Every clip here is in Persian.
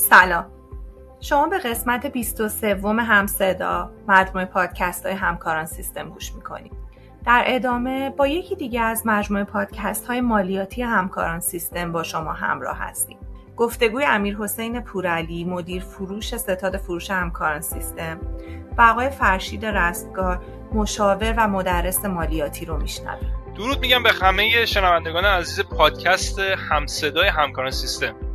سلام. شما به قسمت 23 همصدا مجموعه پادکست های همکاران سیستم گوش می‌کنید. در ادامه با یکی دیگه از مجموعه پادکست های مالیاتی همکاران سیستم با شما همراه هستیم. گفتگوی امیر حسین پورعلی مدیر فروش ستاد فروش همکاران سیستم و آقای فرشید رستگار مشاور و مدرس مالیاتی رو میشنویم. درود میگم به همه شنوندگان عزیز پادکست همصدای همکاران سیستم.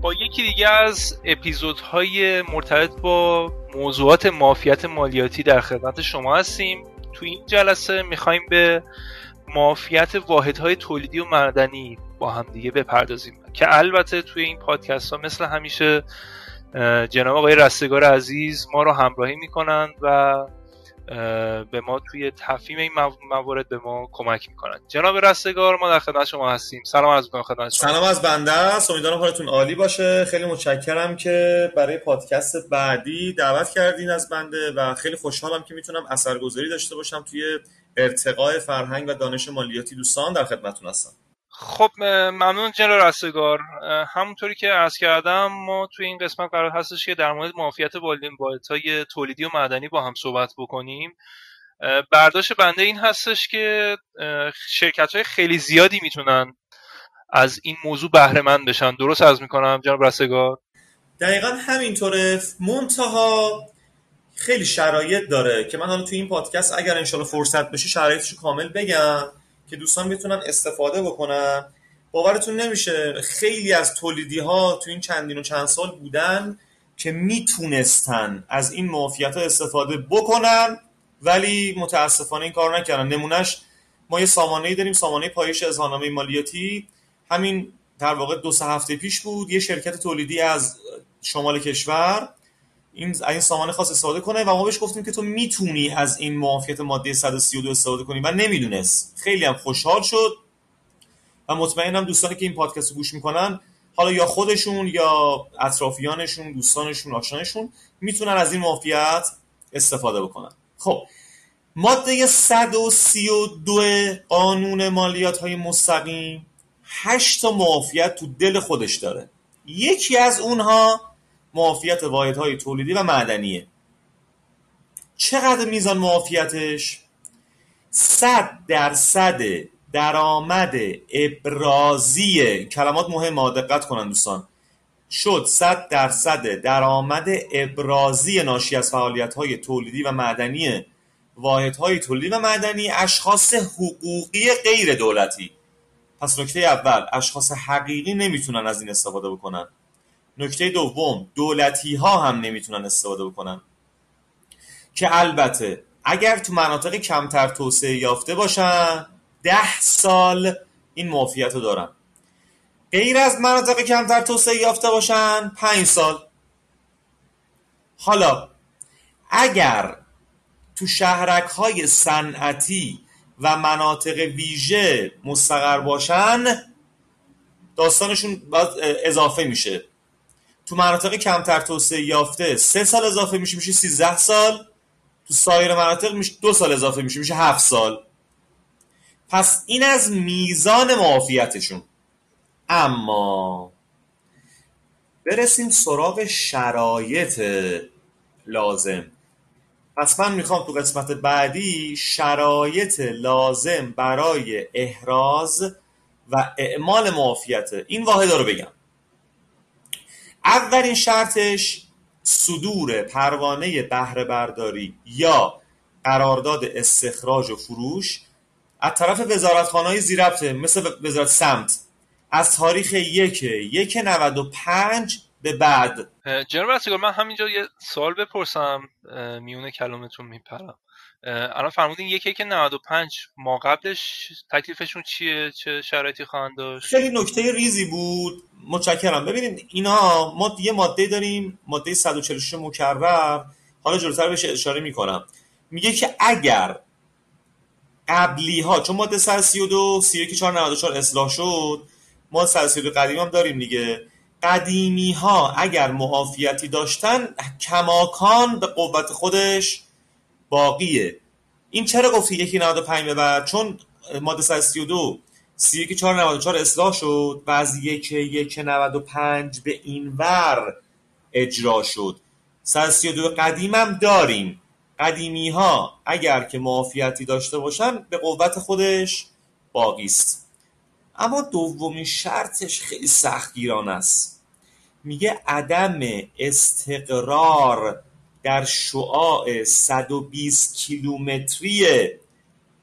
با یکی دیگه از اپیزودهای مرتبط با موضوعات مافیت مالیاتی در خدمت شما هستیم. تو این جلسه می‌خوایم به مافیت واحدهای تولیدی و معدنی با هم دیگه بپردازیم. که البته توی این پادکست ها مثل همیشه جناب آقای رستگار عزیز ما رو همراهی می‌کنند و به ما توی تفهیم این موارد به ما کمک می‌کنند جناب رستگار ما در خدمت شما هستیم. سلام از خدمت شما. سلام از بنده است. امیدوارم حالتون عالی باشه. خیلی متشکرم که برای پادکست بعدی دعوت کردین از بنده و خیلی خوشحالم که می‌تونم اثرگذاری داشته باشم توی ارتقای فرهنگ و دانش مالیاتی دوستان در خدمتتون هستم. خب ممنون جنرال رستگار. همونطوری که عرض کردم ما توی این قسمت قرار هستش که در مورد معافیت والدین های تولیدی و معدنی با هم صحبت بکنیم. برداشت بنده این هستش که شرکت های خیلی زیادی می‌تونن از این موضوع بهره مند بشن. درست از می‌کنم جناب رستگار؟ دقیقا همینطوره. منتها خیلی شرایط داره که من حالا توی این پادکست اگر انشالله فرصت بشه شرایطش کامل بگم. که دوستان بتونن استفاده بکنن. باورتون نمیشه خیلی از تولیدی ها تو این چندین و چند سال بودن که می‌تونستن از این معافیت ها استفاده بکنن ولی متاسفانه این کار نکردن. نمونهش ما یه سامانه داریم سامانه پایش اظهارنامه مالیاتی. همین در واقع دو سه هفته پیش بود. یه شرکت تولیدی از شمال کشور این این سامانه خاص استفاده کنه و ما بهش گفتیم که تو می‌تونی از این معافیت ماده 132 استفاده کنی و نمی‌دونست. خیلی هم خوشحال شد و مطمئنم دوستانی که این پادکست رو گوش می‌کنن حالا یا خودشون یا اطرافیانشون دوستانشون آشنایشون می‌تونن از این معافیت استفاده بکنن. خب ماده 132 قانون مالیات های مستقیم 8 تا معافیت تو دل خودش داره. یکی از اونها معافیت واحدهای تولیدی و معدنیه. چقدر میزان معافیتش؟ صد درصد درآمد ابرازی. کلمات مهم دقت کنن دوستان. شد صد درصد درآمد ابرازی ناشی از فعالیت های تولیدی و معدنی واحدهای تولیدی و معدنی اشخاص حقوقی غیر دولتی. پس نکته اول اشخاص حقیقی نمی‌تونن از این استفاده بکنن. نکته دوم دولتی ها هم نمی‌تونن استفاده بکنن. که البته اگر تو مناطق کمتر توسعه یافته باشن ده سال این معافیت رو دارن. غیر از مناطق کمتر توسعه یافته باشن پنج سال. حالا اگر تو شهرک های صنعتی و مناطق ویژه مستقر باشن داستانشون باید اضافه میشه. تو مناطق کمتر توسعه یافته سه سال اضافه میشه میشه 13 سال. تو سایر مناطق میشه دو سال اضافه میشه میشه هفت سال. پس این از میزان معافیتشون. اما برسیم سراغ شرایط لازم. پس من می‌خوام تو قسمت بعدی شرایط لازم برای احراز و اعمال معافیت این واحد رو بگم. اولین شرطش صدور پروانه بهره برداری یا قرارداد استخراج و فروش از طرف وزارتخانه های زیربطه مثل وزارت سمت. از تاریخ یک یک 95 به بعد. جناب رسیگار من همینجا یه سوال بپرسم. میونه کلامتون میپرم. الان فرمودین یکی که 95 ما قبلش تکلیفشون چیه؟ چه شرایطی خواهند داشت؟ خیلی نکته ریزی بود. متشکرم. ببینید اینا ما یه ماده داریم ماده 146 مکرر. حالا جلوتر بهش اشاره می‌کنم. میگه که اگر قبلی ها چون ماده 132 31 494 اصلاح شد ما 132 قدیم هم داریم دیگه. قدیمی ها اگر معافیتی داشتن کماکان به قوت خودش باقیه. این چرا گفتی یکی 95 به بعد؟ چون ماده 132 31 494 اصلاح شد و از یک یک 95 به این ور اجرا شد. 132 قدیمم داریم. قدیمی ها اگر که معافیتی داشته باشن به قوت خودش باقی است. اما دومین شرطش خیلی سختگیران است. میگه عدم استقرار در شعاع 120 کیلومتری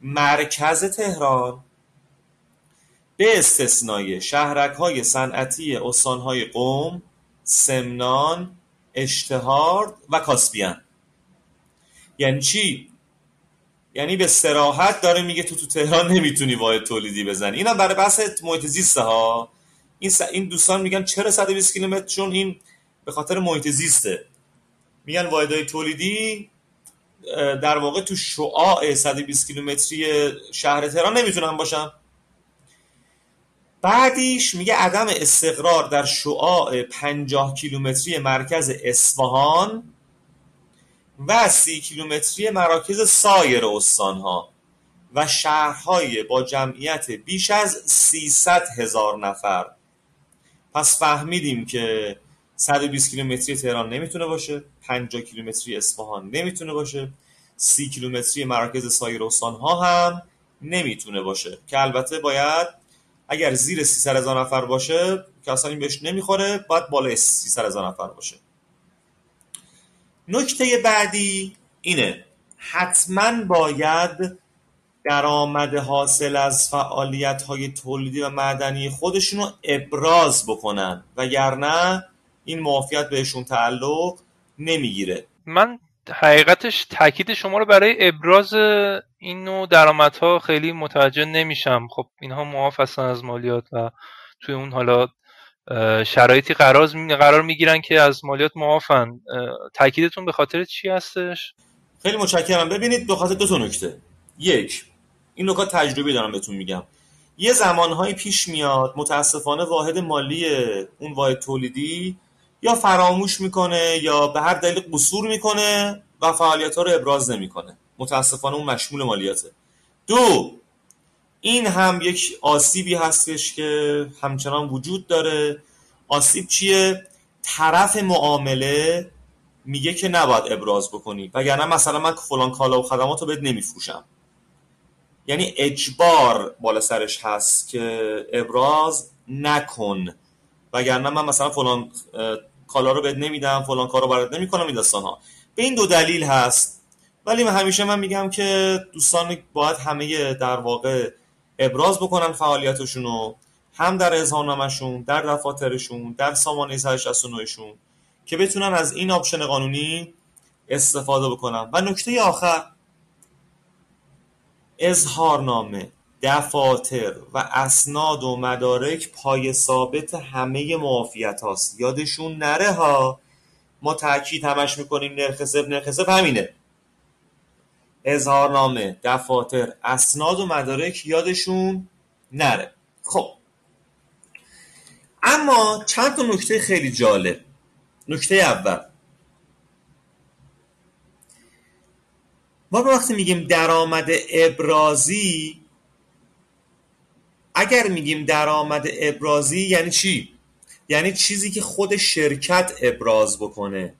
مرکز تهران به استثنای شهرک های صنعتی های قم، سمنان، اشتهار و کاسپیان. یعنی چی؟ یعنی به سراحت داره میگه تو تو تهران نمی‌تونی واحد تولیدی بزنی. اینم برای بحث محیط زیسته ها. این این دوستان میگن چرا 120 کیلومتر؟ چون این به خاطر محیط زیسته. میگن واحدهای تولیدی در واقع تو شعاع 120 کیلومتری شهر تهران نمی‌تونن باشن. بعدیش میگه عدم استقرار در شعاع 50 کیلومتری مرکز اصفهان و سی کیلومتری مراکز سایر استانها و شهرهای با جمعیت بیش از 300 هزار نفر. پس فهمیدیم که 120 کیلومتری تهران نمی‌تونه باشه 50 کیلومتری اصفهان نمی‌تونه باشه 30 کیلومتری مراکز سایر استانها هم نمی‌تونه باشه. که البته باید اگر زیر 300 هزار نفر باشه که اصلا این بهش نمی‌خوره باید بالای 300 هزار نفر باشه. نکته بعدی اینه حتما باید درآمد حاصل از فعالیت های تولیدی و معدنی خودشون رو ابراز بکنن وگرنه این معافیت بهشون تعلق نمی‌گیره. من حقیقتش تاکید شما رو برای ابراز این نوع درآمدها خیلی متوجه نمیشم. خب اینها معاف هستن از مالیات و توی اون حالا شرایطی قرار قرار می‌گیرن که از مالیات معافن. تاکیدتون به خاطر چی هستش؟ خیلی متشکرم. ببینید به خاطر دو تا نکته. یک این نکات تجربی دارم بهتون میگم. یه زمانهایی پیش میاد متاسفانه واحد مالی اون واحد تولیدی یا فراموش می‌کنه یا به هر دلیل قصور می‌کنه و فعالیت ها رو ابراز نمی‌کنه. متاسفانه اون مشمول مالیاته. دو این هم یک آسیبی هستش که همچنان وجود داره. آسیب چیه؟ طرف معامله میگه که نباید ابراز بکنی وگرنه مثلا من فلان کالا و خدمات رو بهت نمیفروشم. یعنی اجبار بالا سرش هست که ابراز نکن. وگرنه من مثلا فلان کالا رو بهت نمیدم فلان کار رو برات نمی‌کنم این داستان ها به این دو دلیل هست. ولی من همیشه من میگم که دوستان باید همه در واقع ابراز بکنن فعالیتشون رو. هم در اظهارنامهشون در دفاترشون در سامانه 169 شون که بتونن از این آپشن قانونی استفاده بکنن. و نکته آخر اظهارنامه. دفاتر و اسناد و مدارک پای ثابت همه معافیت هاست. یادشون نره ها. ما تاکید همش می‌کنیم نرخ صفر نرخ صفر همینه. اظهارنامه دفاتر اسناد و مدارک یادشون نره. خب. اما چند تا نکته خیلی جالب. نکته اول. ما وقتی میگیم درآمد ابرازی اگر میگیم درآمد ابرازی یعنی چی؟ یعنی چیزی که خود شرکت ابراز بکنه.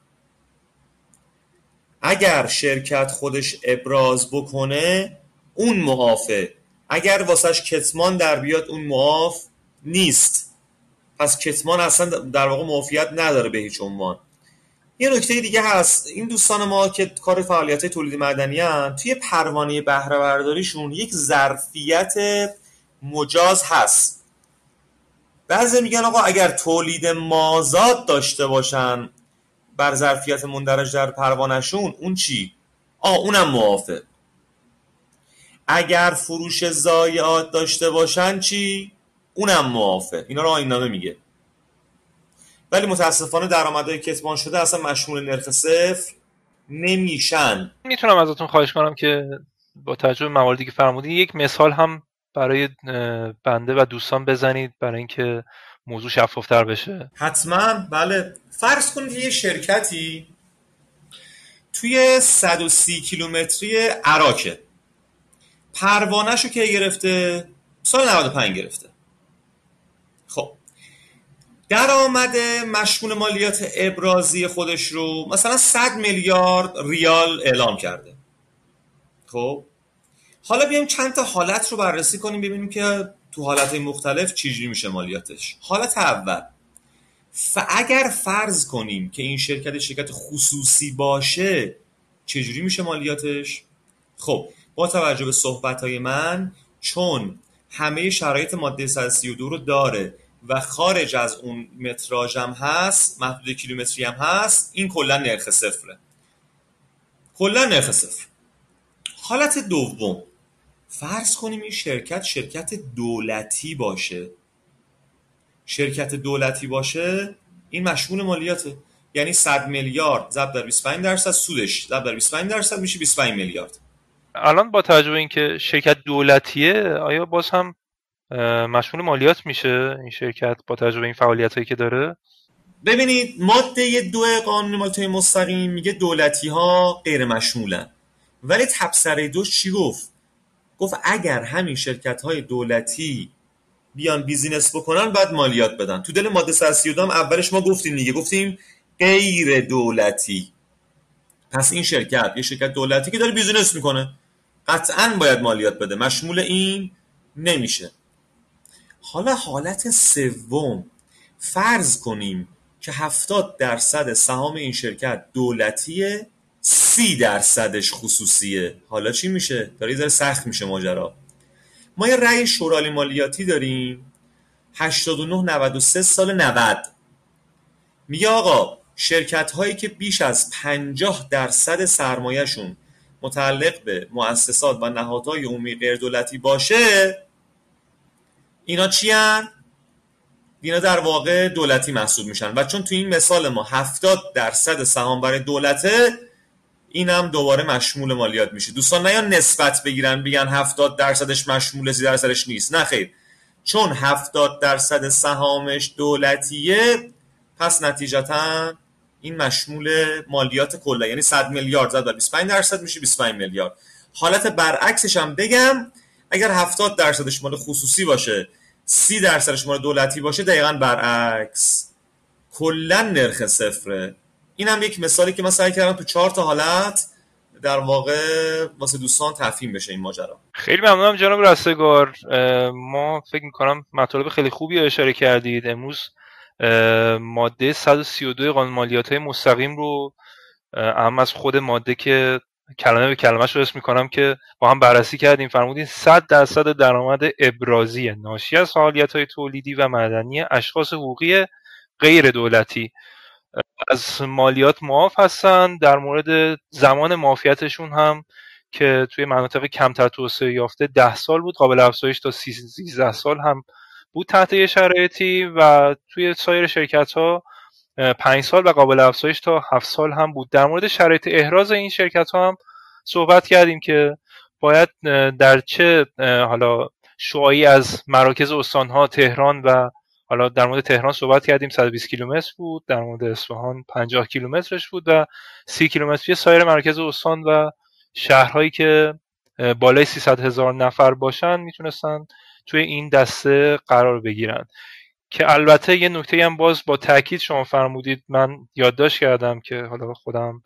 اگر شرکت خودش ابراز بکنه اون معافه. اگر واسهش کتمان در بیاد اون معاف نیست. پس کتمان اصلا در واقع معافیت نداره به هیچ عنوان. یه نکته دیگه هست. این دوستان ما که کار فعالیت تولید مدنی هن توی پروانه بهره برداریشون یک ظرفیت مجاز هست. بعضی میگن آقا اگر تولید مازاد داشته باشن بر ظرفیت مندرج در پروانشون اون چی؟ آه اونم موافق. اگر فروش زایعات داشته باشن چی؟ اونم موافق. اینا رو آینامه میگه. ولی متاسفانه درآمدهای کتمان شده اصلا مشمول نرخ صفر نمیشن. می‌تونم ازتون خواهش کنم که با توجه مواردی که فرمودین یک مثال هم برای بنده و دوستان بزنید برای اینکه موضوع شفافتر بشه. حتما. بله. فرض کنید یه شرکتی توی 130 کیلومتری عراکه پروانهشو که گرفته؟ سال 95 گرفته. خب. درآمد مشمول مالیات ابرازی خودش رو مثلا 100 میلیارد ریال اعلام کرده. خب. حالا بیایم چند تا حالت رو بررسی کنیم ببینیم که تو حالت مختلف چجوری میشه مالیاتش. حالت اول ف اگر فرض کنیم که این شرکت شرکت خصوصی باشه چجوری میشه مالیاتش؟ خب با توجه به صحبت های من چون همه شرایط ماده 132 رو داره و خارج از اون متراژ هم هست محدود کیلومتری هم هست این کلا نرخ صفره. کلا نرخ صفر. حالت دوم فرض کنیم این شرکت شرکت دولتی باشه. شرکت دولتی باشه این مشمول مالیاته. یعنی 100 میلیارد ضرب در 25 درصد سودش ضرب در 25 درصد میشه 25 میلیارد. الان با توجه به اینکه شرکت دولتیه آیا باز هم مشمول مالیات میشه این شرکت با توجه به این فعالیت هایی که داره؟ ببینید ماده دو قانون مالیات مستقیم میگه دولتی ها غیر مشمولن. ولی تبصره دو چی گفت؟ گفت اگر همین شرکت های دولتی بیان بیزینس بکنن بعد مالیات بدن. تو دل ماده 132 هم اولش ما گفتیم دیگه. گفتیم غیر دولتی. پس این شرکت یه شرکت دولتی که داره بیزینس می‌کنه. قطعا باید مالیات بده. مشمول این نمیشه. حالا حالت سوم. فرض کنیم که 70 درصد سهام این شرکت دولتیه. سی درصدش خصوصیه. حالا چی میشه؟ داره یه سخت میشه ماجرا. ما یه رأی شورای مالیاتی داریم. 89 93 سال 90 میگه آقا شرکت هایی که بیش از 50 درصد سرمایهشون متعلق به مؤسسات و نهادهای عمومی غیر دولتی باشه اینا چی هن؟ اینا در واقع دولتی محسوب میشن. و چون تو این مثال ما 70 درصد سهام برای دولته این هم دوباره مشمول مالیات میشه. دوستان نه یا نسبت بگیرن بگن 70 درصدش مشمول سی درصدش نیست. نه خیر. چون 70 درصد سهامش دولتیه پس نتیجتا این مشمول مالیات کلا. یعنی 100 میلیارد زد بر 25 درصد میشه 25 میلیارد. حالت برعکسش هم بگم اگر 70 درصدش مال خصوصی باشه 30 درصدش مال دولتی باشه دقیقا برعکس. کلا نرخ صفره. این هم یک مثالی که من سعی کردم تو چهار تا حالت در واقع واسه دوستان تفهیم بشه این ماجرا. خیلی ممنونم جناب رستگار. ما فکر می‌کنم مطالب خیلی خوبی اشاره کردید. امروز ماده 132 قانون مالیات های مستقیم رو اهم از خود ماده که کلمه به کلمه رو اسم می‌کنم که با هم بررسی کردیم. فرمودین 100 درصد درآمد ابرازی ناشی از فعالیت های تولیدی و مدنی اشخاص حقوقی غیر دولتی. از مالیات معاف هستن. در مورد زمان معافیتشون هم که توی مناطق کمتر توسعه یافته ده سال بود. قابل افزایش تا 13 سال هم بود تحت یه شرایطی و توی سایر شرکت ها پنج سال و قابل افزایش تا هفت سال هم بود. در مورد شرایط احراز این شرکت ها هم صحبت کردیم که باید در چه حالا شعایی از مراکز استان ها تهران و حالا در مورد تهران صحبت کردیم 120 کیلومتر بود در مورد اصفهان 50 کیلومترش بود و 30 کیلومتری سایر مراکز استان و شهرهایی که بالای 300 هزار نفر باشن می‌تونستن توی این دسته قرار بگیرن. که البته یه نکته هم باز با تاکید شما فرمودید من یادداشت کردم که حالا خودم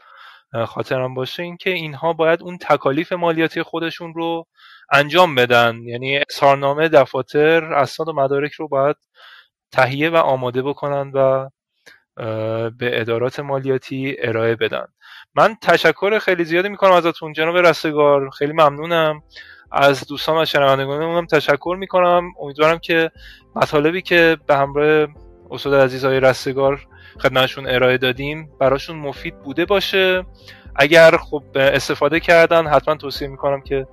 خاطرم باشه این که اینها باید اون تکالیف مالیاتی خودشون رو انجام بدن. یعنی اظهارنامه دفاتر اسناد و مدارک رو باید تهیه و آماده بکنن و به ادارات مالیاتی ارائه بدن. من تشکر خیلی زیادی می‌کنم ازتون جناب رستگار. خیلی ممنونم. از دوستان و شنوندگانمونم تشکر می‌کنم. امیدوارم که مطالبی که به همراه استاد عزیز های رستگار خدمتشون ارائه دادیم براشون مفید بوده باشه. اگر خب استفاده کردن حتما توصیه می‌کنم که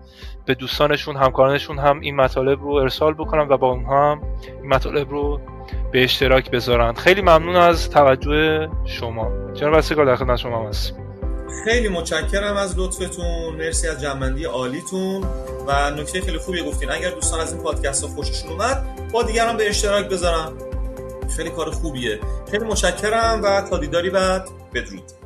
به دوستانشون همکارانشون هم این مطالب رو ارسال بکنم و با اونها هم این مطالب رو به اشتراک بذارن. خیلی ممنون از توجه شما. جناب رستگار در خدمت شما هستیم خیلی متشکرم از لطفتون. مرسی از جنبندی عالیتون. و نکته خیلی خوبی گفتین. اگر دوستان از این پادکست ها خوششون اومد با دیگران به اشتراک بذارم خیلی کار خوبیه. خیلی متشکرم و تا دیداری بعد. بدرود.